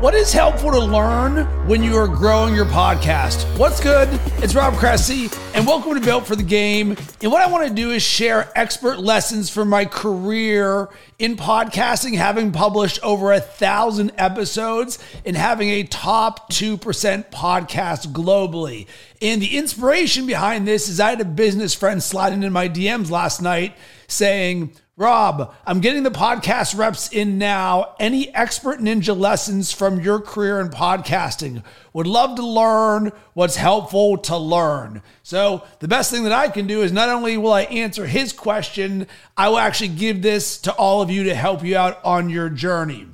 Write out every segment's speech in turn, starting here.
What is helpful to learn when you are growing your podcast? What's good? It's Rob Cressy, and welcome to Built for the Game. And what I want to do is share expert lessons from my career in podcasting, having published over a thousand episodes and having a top 2% podcast globally. And the inspiration behind this is I had a business friend sliding in my DMs last night saying, Rob, I'm getting the podcast reps in now. Any expert ninja lessons from your career in podcasting? Would love to learn what's helpful to learn. So, the best thing that I can do is not only will I answer his question, I will actually give this to all of you to help you out on your journey.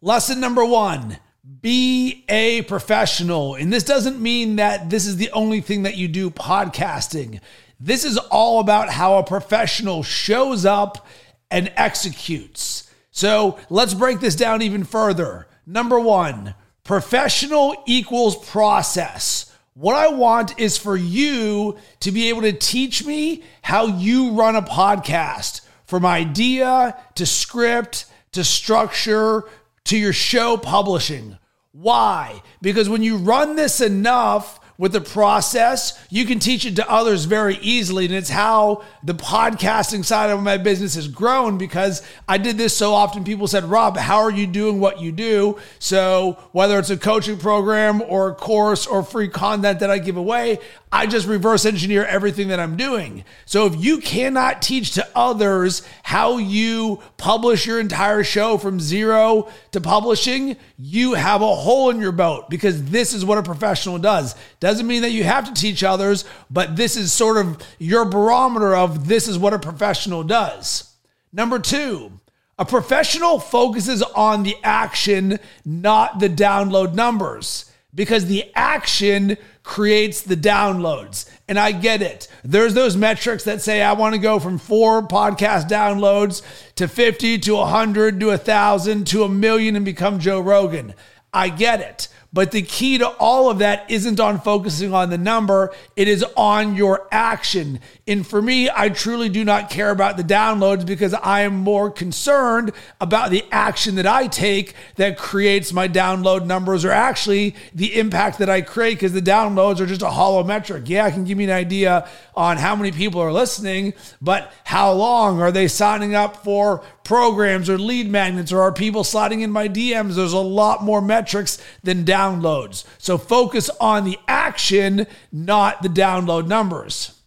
Lesson number one be a professional. And this doesn't mean that this is the only thing that you do podcasting. This is all about how a professional shows up and executes. So let's break this down even further. Number one, professional equals process. What I want is for you to be able to teach me how you run a podcast from idea to script to structure to your show publishing. Why? Because when you run this enough, with the process, you can teach it to others very easily. And it's how the podcasting side of my business has grown because I did this so often. People said, Rob, how are you doing what you do? So, whether it's a coaching program or a course or free content that I give away, I just reverse engineer everything that I'm doing. So if you cannot teach to others how you publish your entire show from zero to publishing, you have a hole in your boat because this is what a professional does. Doesn't mean that you have to teach others, but this is sort of your barometer of this is what a professional does. Number two, a professional focuses on the action, not the download numbers because the action creates the downloads. And I get it. There's those metrics that say I want to go from four podcast downloads to 50 to 100 to 1,000 to a million and become Joe Rogan. I get it. But the key to all of that isn't on focusing on the number, it is on your action. And for me, I truly do not care about the downloads because I am more concerned about the action that I take that creates my download numbers or actually the impact that I create because the downloads are just a hollow metric. Yeah, I can give you an idea on how many people are listening, but how long are they signing up for programs or lead magnets or are people sliding in my DMs? There's a lot more metrics than downloads. So focus on the action, not the download numbers.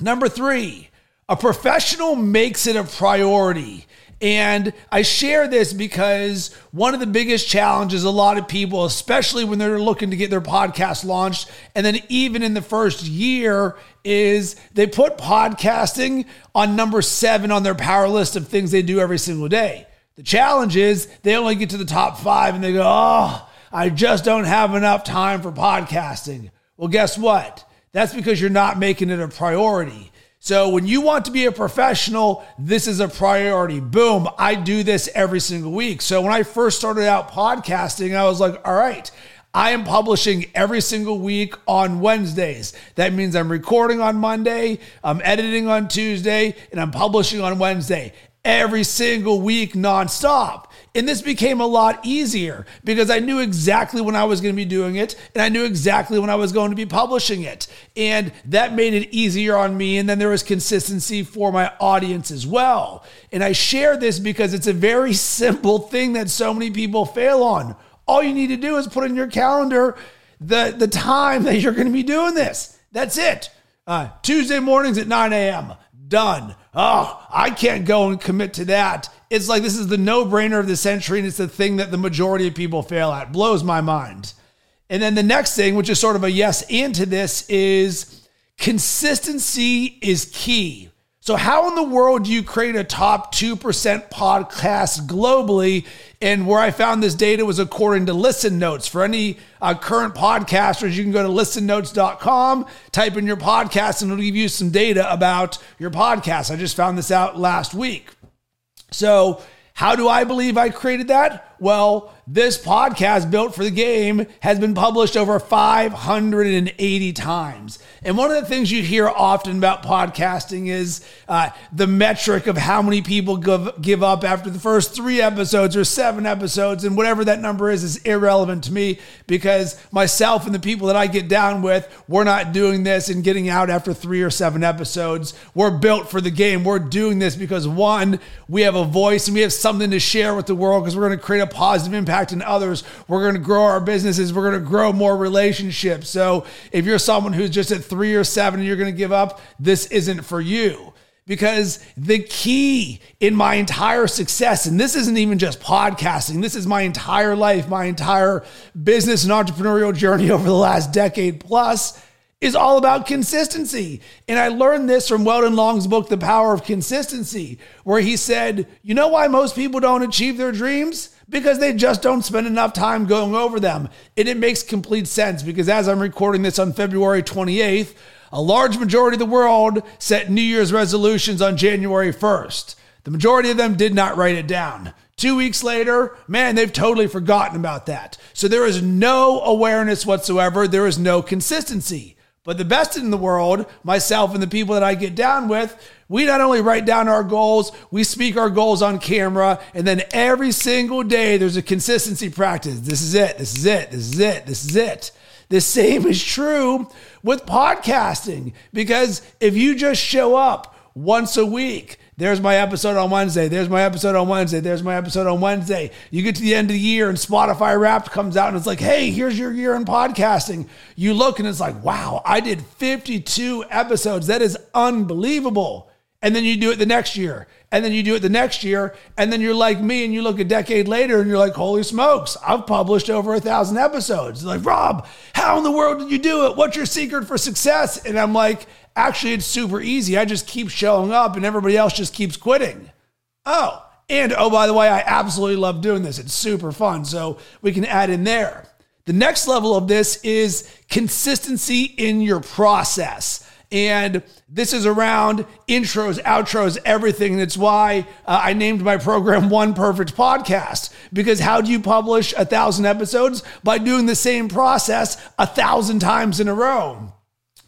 Number three, a professional makes it a priority. And I share this because one of the biggest challenges a lot of people, especially when they're looking to get their podcast launched, and then even in the first year, is they put podcasting on number seven on their power list of things they do every single day. The challenge is they only get to the top five and they go, oh, I just don't have enough time for podcasting. Well, guess what? That's because you're not making it a priority. So when you want to be a professional, this is a priority. Boom, I do this every single week. So when I first started out podcasting, I was like, all right, I am publishing every single week on Wednesdays. That means I'm recording on Monday, I'm editing on Tuesday, and I'm publishing on Wednesday every single week nonstop. And this became a lot easier because I knew exactly when I was going to be doing it and I knew exactly when I was going to be publishing it. And that made it easier on me. And then there was consistency for my audience as well. And I share this because it's a very simple thing that so many people fail on. All you need to do is put in your calendar the, the time that you're going to be doing this. That's it. Uh, Tuesday mornings at 9 a.m. Done. Oh, I can't go and commit to that it's like this is the no brainer of the century, and it's the thing that the majority of people fail at. Blows my mind. And then the next thing, which is sort of a yes and to this, is consistency is key. So, how in the world do you create a top 2% podcast globally? And where I found this data was according to Listen Notes. For any uh, current podcasters, you can go to listennotes.com, type in your podcast, and it'll give you some data about your podcast. I just found this out last week. So, how do I believe I created that? Well, this podcast, Built for the Game, has been published over 580 times. And one of the things you hear often about podcasting is uh, the metric of how many people give, give up after the first three episodes or seven episodes. And whatever that number is, is irrelevant to me because myself and the people that I get down with, we're not doing this and getting out after three or seven episodes. We're built for the game. We're doing this because one, we have a voice and we have something to share with the world because we're going to create a positive impact in others. We're going to grow our businesses. We're going to grow more relationships. So if you're someone who's just at three or seven you're going to give up, this isn't for you. Because the key in my entire success, and this isn't even just podcasting, this is my entire life, my entire business and entrepreneurial journey over the last decade plus, is all about consistency. And I learned this from Weldon Long's book, The Power of Consistency, where he said, You know why most people don't achieve their dreams? Because they just don't spend enough time going over them. And it makes complete sense because as I'm recording this on February 28th, a large majority of the world set New Year's resolutions on January 1st. The majority of them did not write it down. Two weeks later, man, they've totally forgotten about that. So there is no awareness whatsoever. There is no consistency. But the best in the world, myself and the people that I get down with, we not only write down our goals, we speak our goals on camera, and then every single day there's a consistency practice. This is it, this is it, this is it, this is it. The same is true with podcasting because if you just show up once a week, there's my episode on Wednesday. There's my episode on Wednesday. There's my episode on Wednesday. You get to the end of the year and Spotify Wrapped comes out and it's like, hey, here's your year in podcasting. You look and it's like, wow, I did 52 episodes. That is unbelievable. And then you do it the next year. And then you do it the next year. And then you're like me and you look a decade later and you're like, holy smokes, I've published over a thousand episodes. Like, Rob, how in the world did you do it? What's your secret for success? And I'm like, Actually, it's super easy. I just keep showing up and everybody else just keeps quitting. Oh, and oh, by the way, I absolutely love doing this. It's super fun. So we can add in there. The next level of this is consistency in your process. And this is around intros, outros, everything. That's why uh, I named my program One Perfect Podcast. Because how do you publish a thousand episodes? By doing the same process a thousand times in a row.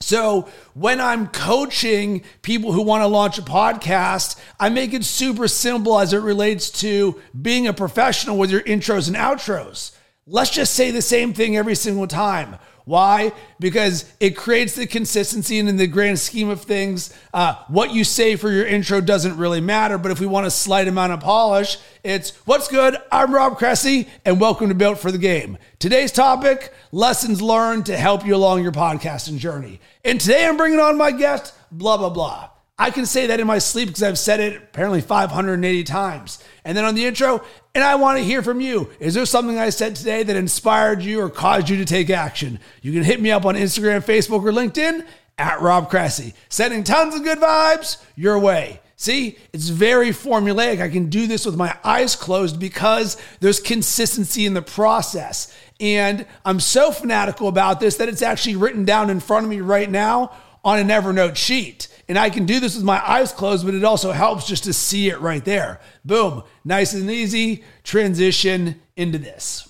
So when I'm coaching people who want to launch a podcast, I make it super simple as it relates to being a professional with your intros and outros. Let's just say the same thing every single time. Why? Because it creates the consistency, and in the grand scheme of things, uh, what you say for your intro doesn't really matter. But if we want a slight amount of polish, it's what's good. I'm Rob Cressy, and welcome to Built for the Game. Today's topic lessons learned to help you along your podcasting journey. And today I'm bringing on my guest, blah, blah, blah. I can say that in my sleep because I've said it apparently 580 times. And then on the intro, and I want to hear from you. Is there something I said today that inspired you or caused you to take action? You can hit me up on Instagram, Facebook, or LinkedIn at Rob Cressy, sending tons of good vibes your way. See, it's very formulaic. I can do this with my eyes closed because there's consistency in the process. And I'm so fanatical about this that it's actually written down in front of me right now on an Evernote sheet. And I can do this with my eyes closed, but it also helps just to see it right there. Boom, nice and easy transition into this.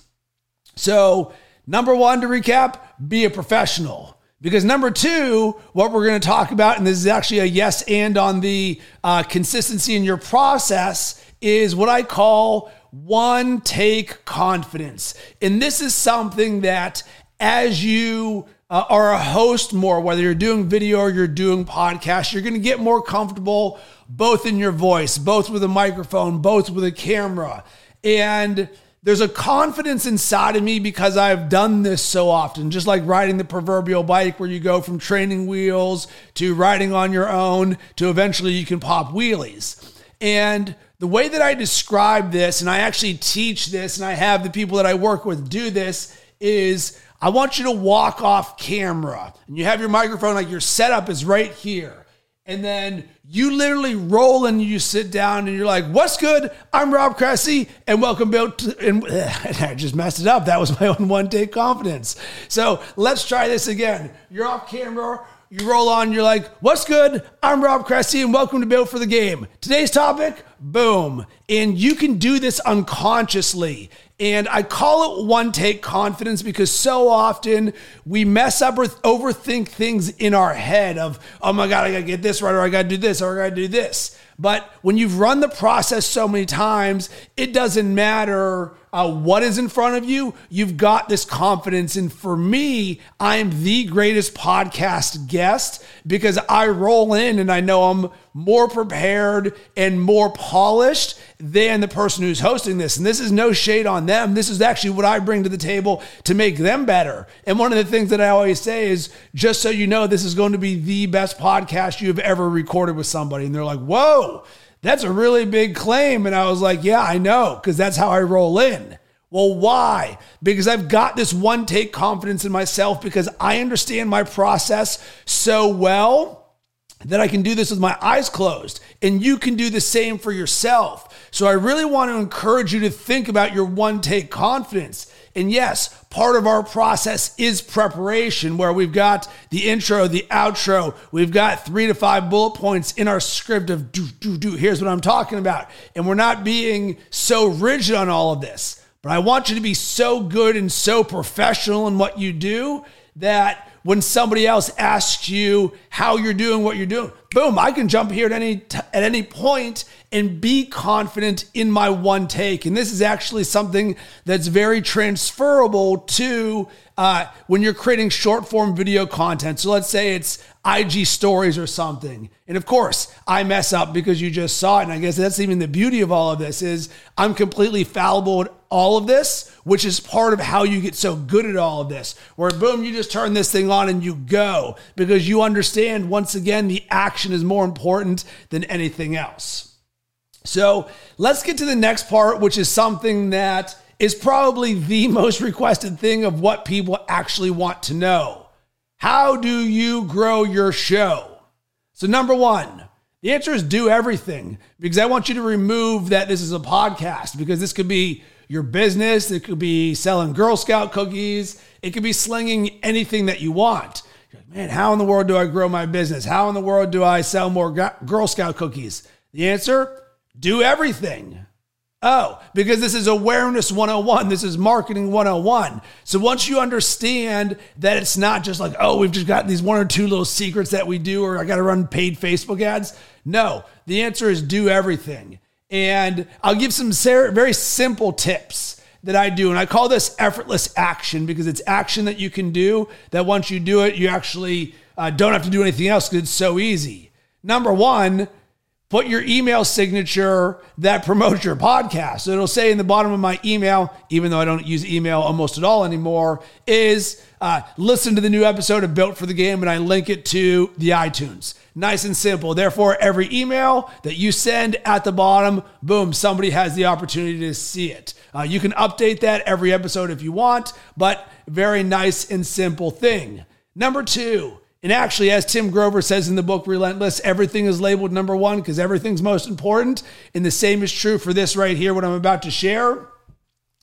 So, number one to recap, be a professional. Because number two, what we're going to talk about, and this is actually a yes and on the uh, consistency in your process, is what I call one take confidence. And this is something that as you uh, are a host more, whether you're doing video or you're doing podcast, you're going to get more comfortable both in your voice, both with a microphone, both with a camera. And there's a confidence inside of me because I've done this so often, just like riding the proverbial bike where you go from training wheels to riding on your own to eventually you can pop wheelies. And the way that I describe this, and I actually teach this, and I have the people that I work with do this, is I want you to walk off camera and you have your microphone, like your setup is right here. And then you literally roll and you sit down and you're like, What's good? I'm Rob Cressy and welcome to. And, and I just messed it up. That was my own one take confidence. So let's try this again. You're off camera. You roll on, you're like, what's good? I'm Rob Cressy and welcome to Built for the Game. Today's topic, boom. And you can do this unconsciously. And I call it one take confidence because so often we mess up or overthink things in our head of, oh my God, I gotta get this right, or I gotta do this, or I gotta do this. But when you've run the process so many times, it doesn't matter uh, what is in front of you. You've got this confidence. And for me, I am the greatest podcast guest because I roll in and I know I'm more prepared and more polished than the person who's hosting this. And this is no shade on them. This is actually what I bring to the table to make them better. And one of the things that I always say is just so you know, this is going to be the best podcast you've ever recorded with somebody. And they're like, whoa, that's a really big claim. And I was like, yeah, I know, because that's how I roll in. Well, why? Because I've got this one take confidence in myself because I understand my process so well that I can do this with my eyes closed. And you can do the same for yourself. So I really want to encourage you to think about your one take confidence. And yes, part of our process is preparation, where we've got the intro, the outro, we've got three to five bullet points in our script of do, do, do. Here's what I'm talking about. And we're not being so rigid on all of this. But I want you to be so good and so professional in what you do that when somebody else asks you how you're doing what you're doing, boom, I can jump here at any t- at any point and be confident in my one take. And this is actually something that's very transferable to uh, when you're creating short form video content. So let's say it's IG stories or something. And of course, I mess up because you just saw it. And I guess that's even the beauty of all of this is I'm completely fallible all of this, which is part of how you get so good at all of this. Where boom, you just turn this thing on and you go because you understand once again the action is more important than anything else. So let's get to the next part, which is something that is probably the most requested thing of what people actually want to know. How do you grow your show? So, number one, the answer is do everything because I want you to remove that this is a podcast because this could be your business, it could be selling Girl Scout cookies, it could be slinging anything that you want. Like, Man, how in the world do I grow my business? How in the world do I sell more Girl Scout cookies? The answer do everything. Oh, because this is awareness 101. This is marketing 101. So once you understand that it's not just like, oh, we've just got these one or two little secrets that we do, or I got to run paid Facebook ads. No, the answer is do everything. And I'll give some very simple tips that I do. And I call this effortless action because it's action that you can do that once you do it, you actually uh, don't have to do anything else because it's so easy. Number one, put your email signature that promotes your podcast. So it'll say in the bottom of my email, even though I don't use email almost at all anymore, is uh, listen to the new episode of Built for the Game, and I link it to the iTunes. Nice and simple. Therefore, every email that you send at the bottom, boom, somebody has the opportunity to see it. Uh, you can update that every episode if you want, but very nice and simple thing. Number two, and actually, as Tim Grover says in the book Relentless, everything is labeled number one because everything's most important. And the same is true for this right here, what I'm about to share.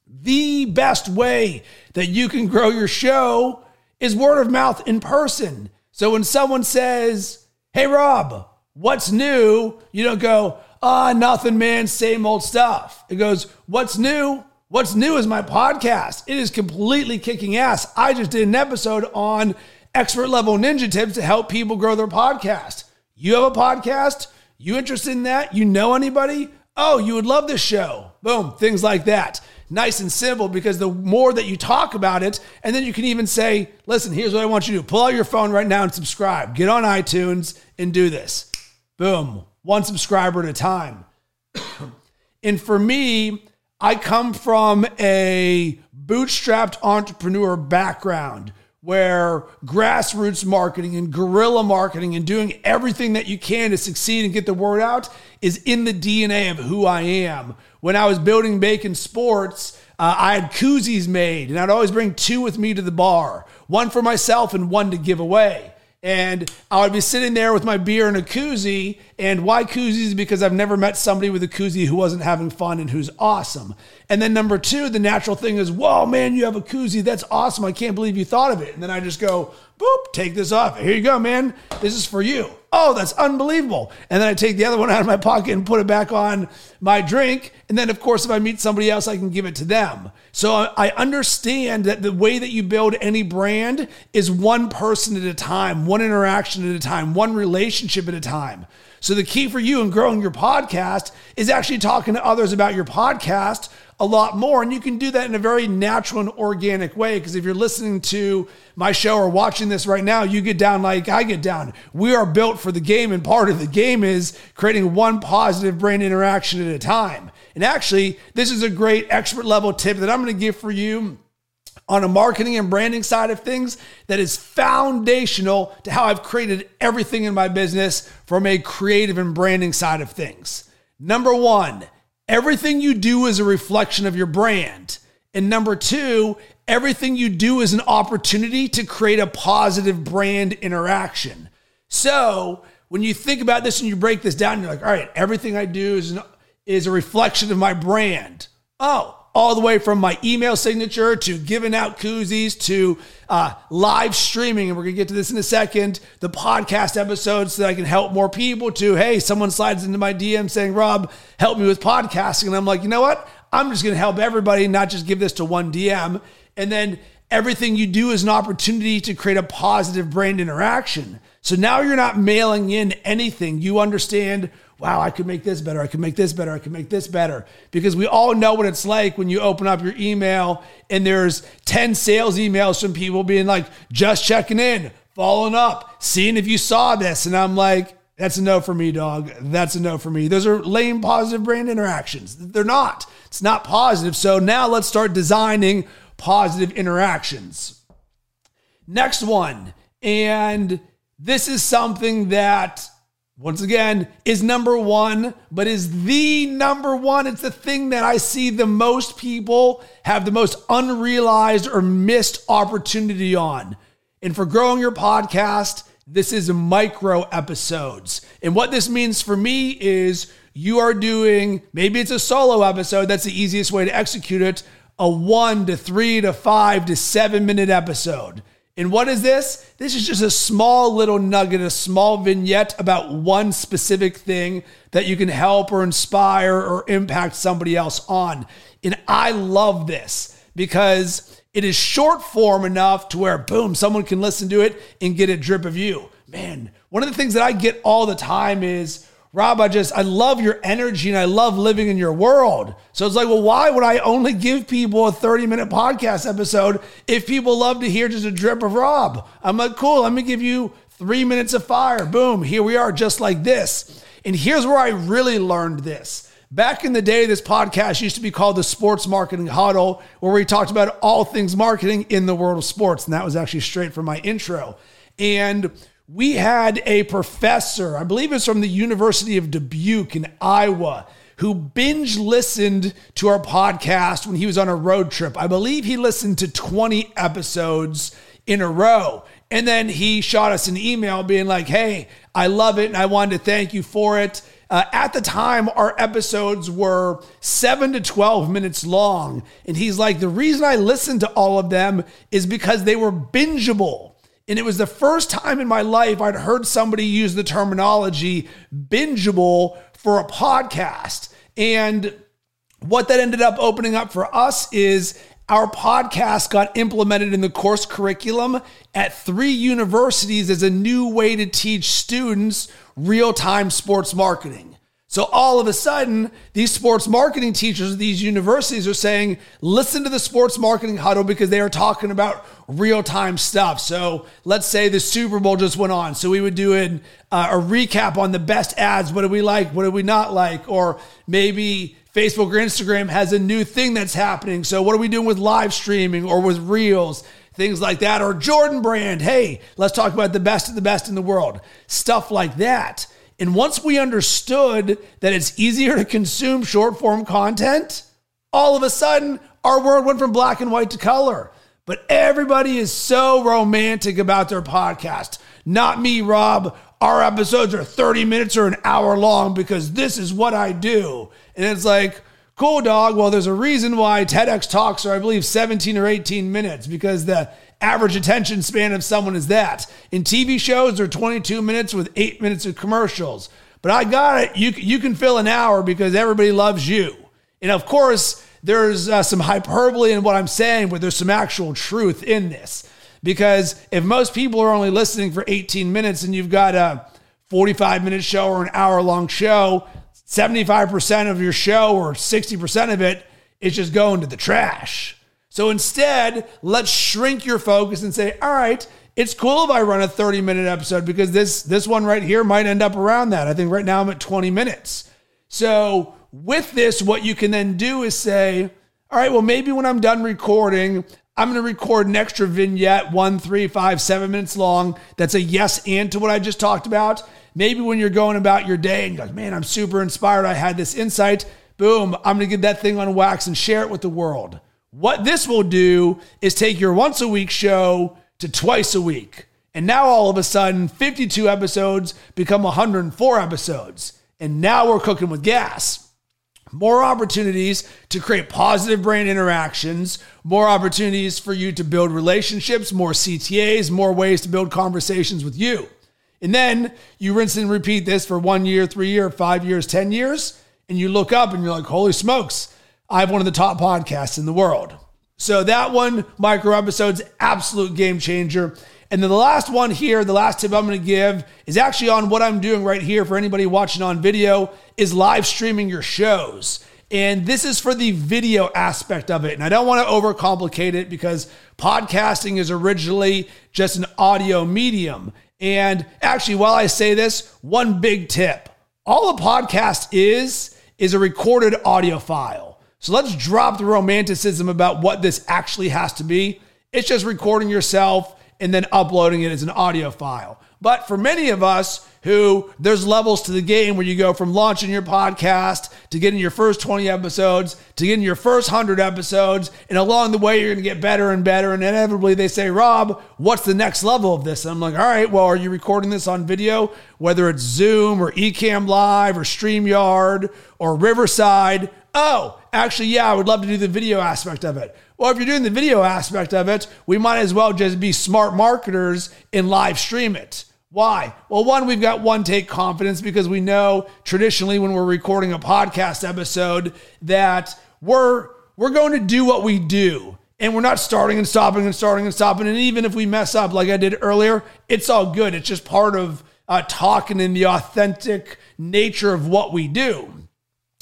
The best way that you can grow your show is word of mouth in person. So when someone says, Hey, Rob, what's new? You don't go, Ah, oh, nothing, man, same old stuff. It goes, What's new? What's new is my podcast. It is completely kicking ass. I just did an episode on expert level ninja tips to help people grow their podcast. You have a podcast? You interested in that? You know anybody? Oh, you would love this show. Boom, things like that. Nice and simple because the more that you talk about it, and then you can even say, listen, here's what I want you to do. Pull out your phone right now and subscribe. Get on iTunes and do this. Boom, one subscriber at a time. and for me, I come from a bootstrapped entrepreneur background where grassroots marketing and guerrilla marketing and doing everything that you can to succeed and get the word out is in the DNA of who I am. When I was building Bacon Sports, uh, I had koozies made, and I'd always bring two with me to the bar one for myself and one to give away. And I would be sitting there with my beer and a koozie. And why koozies? Because I've never met somebody with a koozie who wasn't having fun and who's awesome. And then number two, the natural thing is, whoa, man, you have a koozie. That's awesome. I can't believe you thought of it. And then I just go, boop, take this off. Here you go, man. This is for you. Oh, that's unbelievable. And then I take the other one out of my pocket and put it back on my drink. And then, of course, if I meet somebody else, I can give it to them. So I understand that the way that you build any brand is one person at a time, one interaction at a time, one relationship at a time. So the key for you in growing your podcast is actually talking to others about your podcast a lot more. And you can do that in a very natural and organic way. Because if you're listening to my show or watching this right now, you get down like I get down. We are built for the game. And part of the game is creating one positive brand interaction at a time. And actually, this is a great expert level tip that I'm going to give for you on a marketing and branding side of things that is foundational to how I've created everything in my business from a creative and branding side of things. Number one, everything you do is a reflection of your brand. And number two, everything you do is an opportunity to create a positive brand interaction. So when you think about this and you break this down, you're like, all right, everything I do is, an, is a reflection of my brand. Oh, all the way from my email signature to giving out koozies to uh, live streaming. And we're going to get to this in a second. The podcast episodes so that I can help more people to, hey, someone slides into my DM saying, Rob, help me with podcasting. And I'm like, you know what? I'm just going to help everybody, not just give this to one DM. And then everything you do is an opportunity to create a positive brand interaction. So now you're not mailing in anything. You understand wow, I could make this better. I could make this better. I could make this better. Because we all know what it's like when you open up your email and there's 10 sales emails from people being like, just checking in, following up, seeing if you saw this. And I'm like, that's a no for me, dog. That's a no for me. Those are lame positive brand interactions. They're not. It's not positive. So now let's start designing positive interactions. Next one. And this is something that once again, is number one, but is the number one. It's the thing that I see the most people have the most unrealized or missed opportunity on. And for growing your podcast, this is micro episodes. And what this means for me is you are doing, maybe it's a solo episode, that's the easiest way to execute it, a one to three to five to seven minute episode. And what is this? This is just a small little nugget, a small vignette about one specific thing that you can help or inspire or impact somebody else on. And I love this because it is short form enough to where, boom, someone can listen to it and get a drip of you. Man, one of the things that I get all the time is, Rob, I just, I love your energy and I love living in your world. So it's like, well, why would I only give people a 30 minute podcast episode if people love to hear just a drip of Rob? I'm like, cool, let me give you three minutes of fire. Boom, here we are, just like this. And here's where I really learned this. Back in the day, this podcast used to be called the Sports Marketing Huddle, where we talked about all things marketing in the world of sports. And that was actually straight from my intro. And we had a professor, I believe it's from the University of Dubuque in Iowa, who binge listened to our podcast when he was on a road trip. I believe he listened to 20 episodes in a row. And then he shot us an email being like, hey, I love it and I wanted to thank you for it. Uh, at the time, our episodes were seven to 12 minutes long. And he's like, the reason I listened to all of them is because they were bingeable. And it was the first time in my life I'd heard somebody use the terminology bingeable for a podcast. And what that ended up opening up for us is our podcast got implemented in the course curriculum at three universities as a new way to teach students real time sports marketing. So all of a sudden, these sports marketing teachers at these universities are saying, listen to the sports marketing huddle because they are talking about real time stuff. So let's say the Super Bowl just went on. So we would do an, uh, a recap on the best ads. What did we like? What did we not like? Or maybe Facebook or Instagram has a new thing that's happening. So what are we doing with live streaming or with reels? Things like that. Or Jordan brand. Hey, let's talk about the best of the best in the world. Stuff like that. And once we understood that it's easier to consume short form content, all of a sudden our world went from black and white to color. But everybody is so romantic about their podcast. Not me, Rob. Our episodes are 30 minutes or an hour long because this is what I do. And it's like, cool, dog. Well, there's a reason why TEDx talks are, I believe, 17 or 18 minutes because the average attention span of someone is that? In TV shows, they're 22 minutes with eight minutes of commercials. But I got it. You, you can fill an hour because everybody loves you. And of course, there's uh, some hyperbole in what I'm saying, but there's some actual truth in this. Because if most people are only listening for 18 minutes and you've got a 45 minute show or an hour long show, 75% of your show or 60% of it is just going to the trash. So instead, let's shrink your focus and say, all right, it's cool if I run a 30 minute episode because this this one right here might end up around that. I think right now I'm at 20 minutes. So with this, what you can then do is say, all right, well, maybe when I'm done recording, I'm going to record an extra vignette, one, three, five, seven minutes long. That's a yes and to what I just talked about. Maybe when you're going about your day and you're like, man, I'm super inspired. I had this insight. Boom, I'm going to get that thing on wax and share it with the world. What this will do is take your once a week show to twice a week. And now all of a sudden, 52 episodes become 104 episodes. And now we're cooking with gas. More opportunities to create positive brand interactions, more opportunities for you to build relationships, more CTAs, more ways to build conversations with you. And then you rinse and repeat this for one year, three year, five years, 10 years, and you look up and you're like, holy smokes, I have one of the top podcasts in the world. So that one micro episode's absolute game changer. And then the last one here, the last tip I'm going to give is actually on what I'm doing right here for anybody watching on video is live streaming your shows. And this is for the video aspect of it. And I don't want to overcomplicate it because podcasting is originally just an audio medium. And actually, while I say this, one big tip all a podcast is, is a recorded audio file. So let's drop the romanticism about what this actually has to be. It's just recording yourself and then uploading it as an audio file. But for many of us who there's levels to the game where you go from launching your podcast to getting your first 20 episodes to getting your first 100 episodes. And along the way, you're going to get better and better. And inevitably, they say, Rob, what's the next level of this? And I'm like, all right, well, are you recording this on video? Whether it's Zoom or Ecamm Live or StreamYard or Riverside. Oh, actually, yeah, I would love to do the video aspect of it. Well, if you're doing the video aspect of it, we might as well just be smart marketers and live stream it. Why? Well, one, we've got one take confidence because we know traditionally when we're recording a podcast episode that we're we're going to do what we do. And we're not starting and stopping and starting and stopping. And even if we mess up like I did earlier, it's all good. It's just part of uh, talking in the authentic nature of what we do.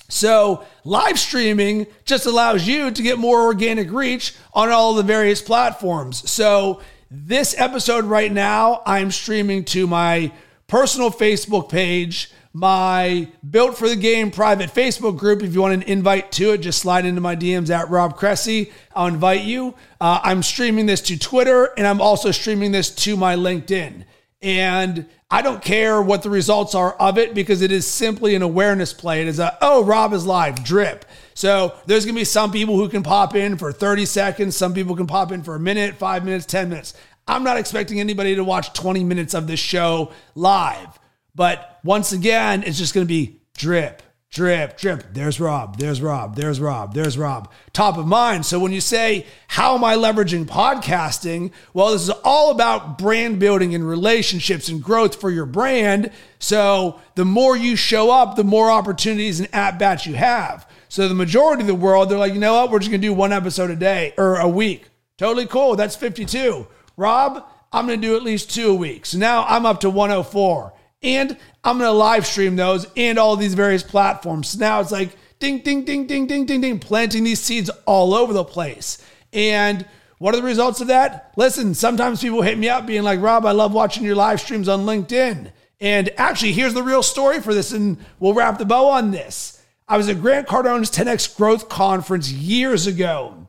So, live streaming just allows you to get more organic reach on all the various platforms. So, this episode right now, I'm streaming to my personal Facebook page, my Built for the Game private Facebook group. If you want an invite to it, just slide into my DMs at Rob Cressy. I'll invite you. Uh, I'm streaming this to Twitter and I'm also streaming this to my LinkedIn. And I don't care what the results are of it because it is simply an awareness play. It is a, oh, Rob is live, drip. So there's going to be some people who can pop in for 30 seconds. Some people can pop in for a minute, five minutes, 10 minutes. I'm not expecting anybody to watch 20 minutes of this show live. But once again, it's just going to be drip, drip, drip. There's Rob, there's Rob, there's Rob, there's Rob. Top of mind. So when you say, How am I leveraging podcasting? Well, this is all about brand building and relationships and growth for your brand. So the more you show up, the more opportunities and at bats you have. So the majority of the world, they're like, you know what? We're just gonna do one episode a day or a week. Totally cool. That's 52. Rob, I'm gonna do at least two a week. So now I'm up to 104. And I'm gonna live stream those and all these various platforms. So now it's like ding, ding, ding, ding, ding, ding, ding, planting these seeds all over the place. And what are the results of that? Listen, sometimes people hit me up being like, Rob, I love watching your live streams on LinkedIn. And actually, here's the real story for this, and we'll wrap the bow on this. I was at Grant Cardone's 10X Growth Conference years ago,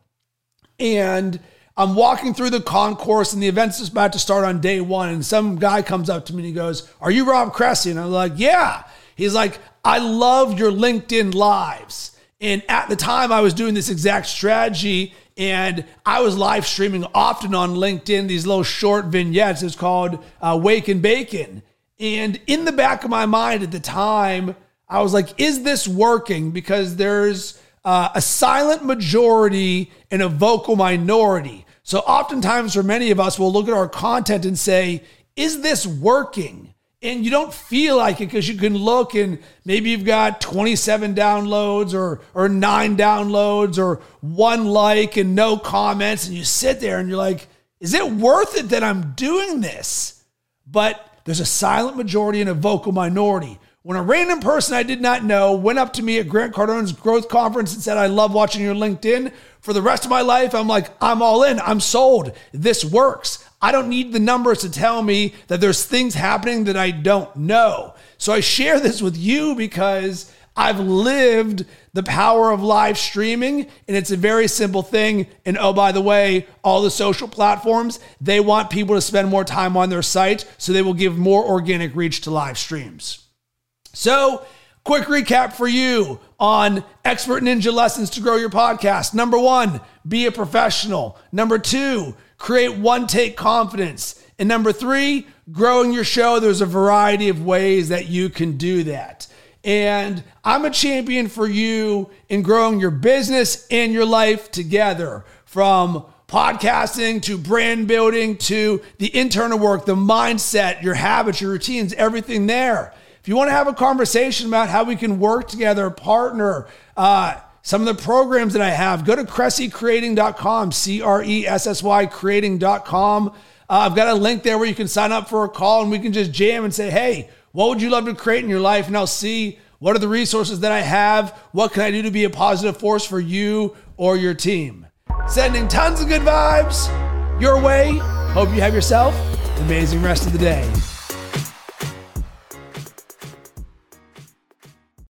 and I'm walking through the concourse, and the event's just about to start on day one. And some guy comes up to me and he goes, Are you Rob Cressy? And I'm like, Yeah. He's like, I love your LinkedIn lives. And at the time, I was doing this exact strategy, and I was live streaming often on LinkedIn these little short vignettes. It's called uh, Wake and Bacon. And in the back of my mind at the time, I was like, is this working? Because there's uh, a silent majority and a vocal minority. So oftentimes for many of us, we'll look at our content and say, is this working? And you don't feel like it because you can look and maybe you've got 27 downloads or, or nine downloads or one like and no comments. And you sit there and you're like, is it worth it that I'm doing this? But there's a silent majority and a vocal minority. When a random person I did not know went up to me at Grant Cardone's growth conference and said, I love watching your LinkedIn for the rest of my life, I'm like, I'm all in. I'm sold. This works. I don't need the numbers to tell me that there's things happening that I don't know. So I share this with you because I've lived the power of live streaming, and it's a very simple thing. And oh, by the way, all the social platforms, they want people to spend more time on their site, so they will give more organic reach to live streams. So, quick recap for you on expert ninja lessons to grow your podcast. Number one, be a professional. Number two, create one take confidence. And number three, growing your show. There's a variety of ways that you can do that. And I'm a champion for you in growing your business and your life together from podcasting to brand building to the internal work, the mindset, your habits, your routines, everything there. You want to have a conversation about how we can work together, partner, uh, some of the programs that I have, go to cressycreating.com, C R E S S Y creating.com. Uh, I've got a link there where you can sign up for a call and we can just jam and say, hey, what would you love to create in your life? And I'll see what are the resources that I have? What can I do to be a positive force for you or your team? Sending tons of good vibes your way. Hope you have yourself an amazing rest of the day.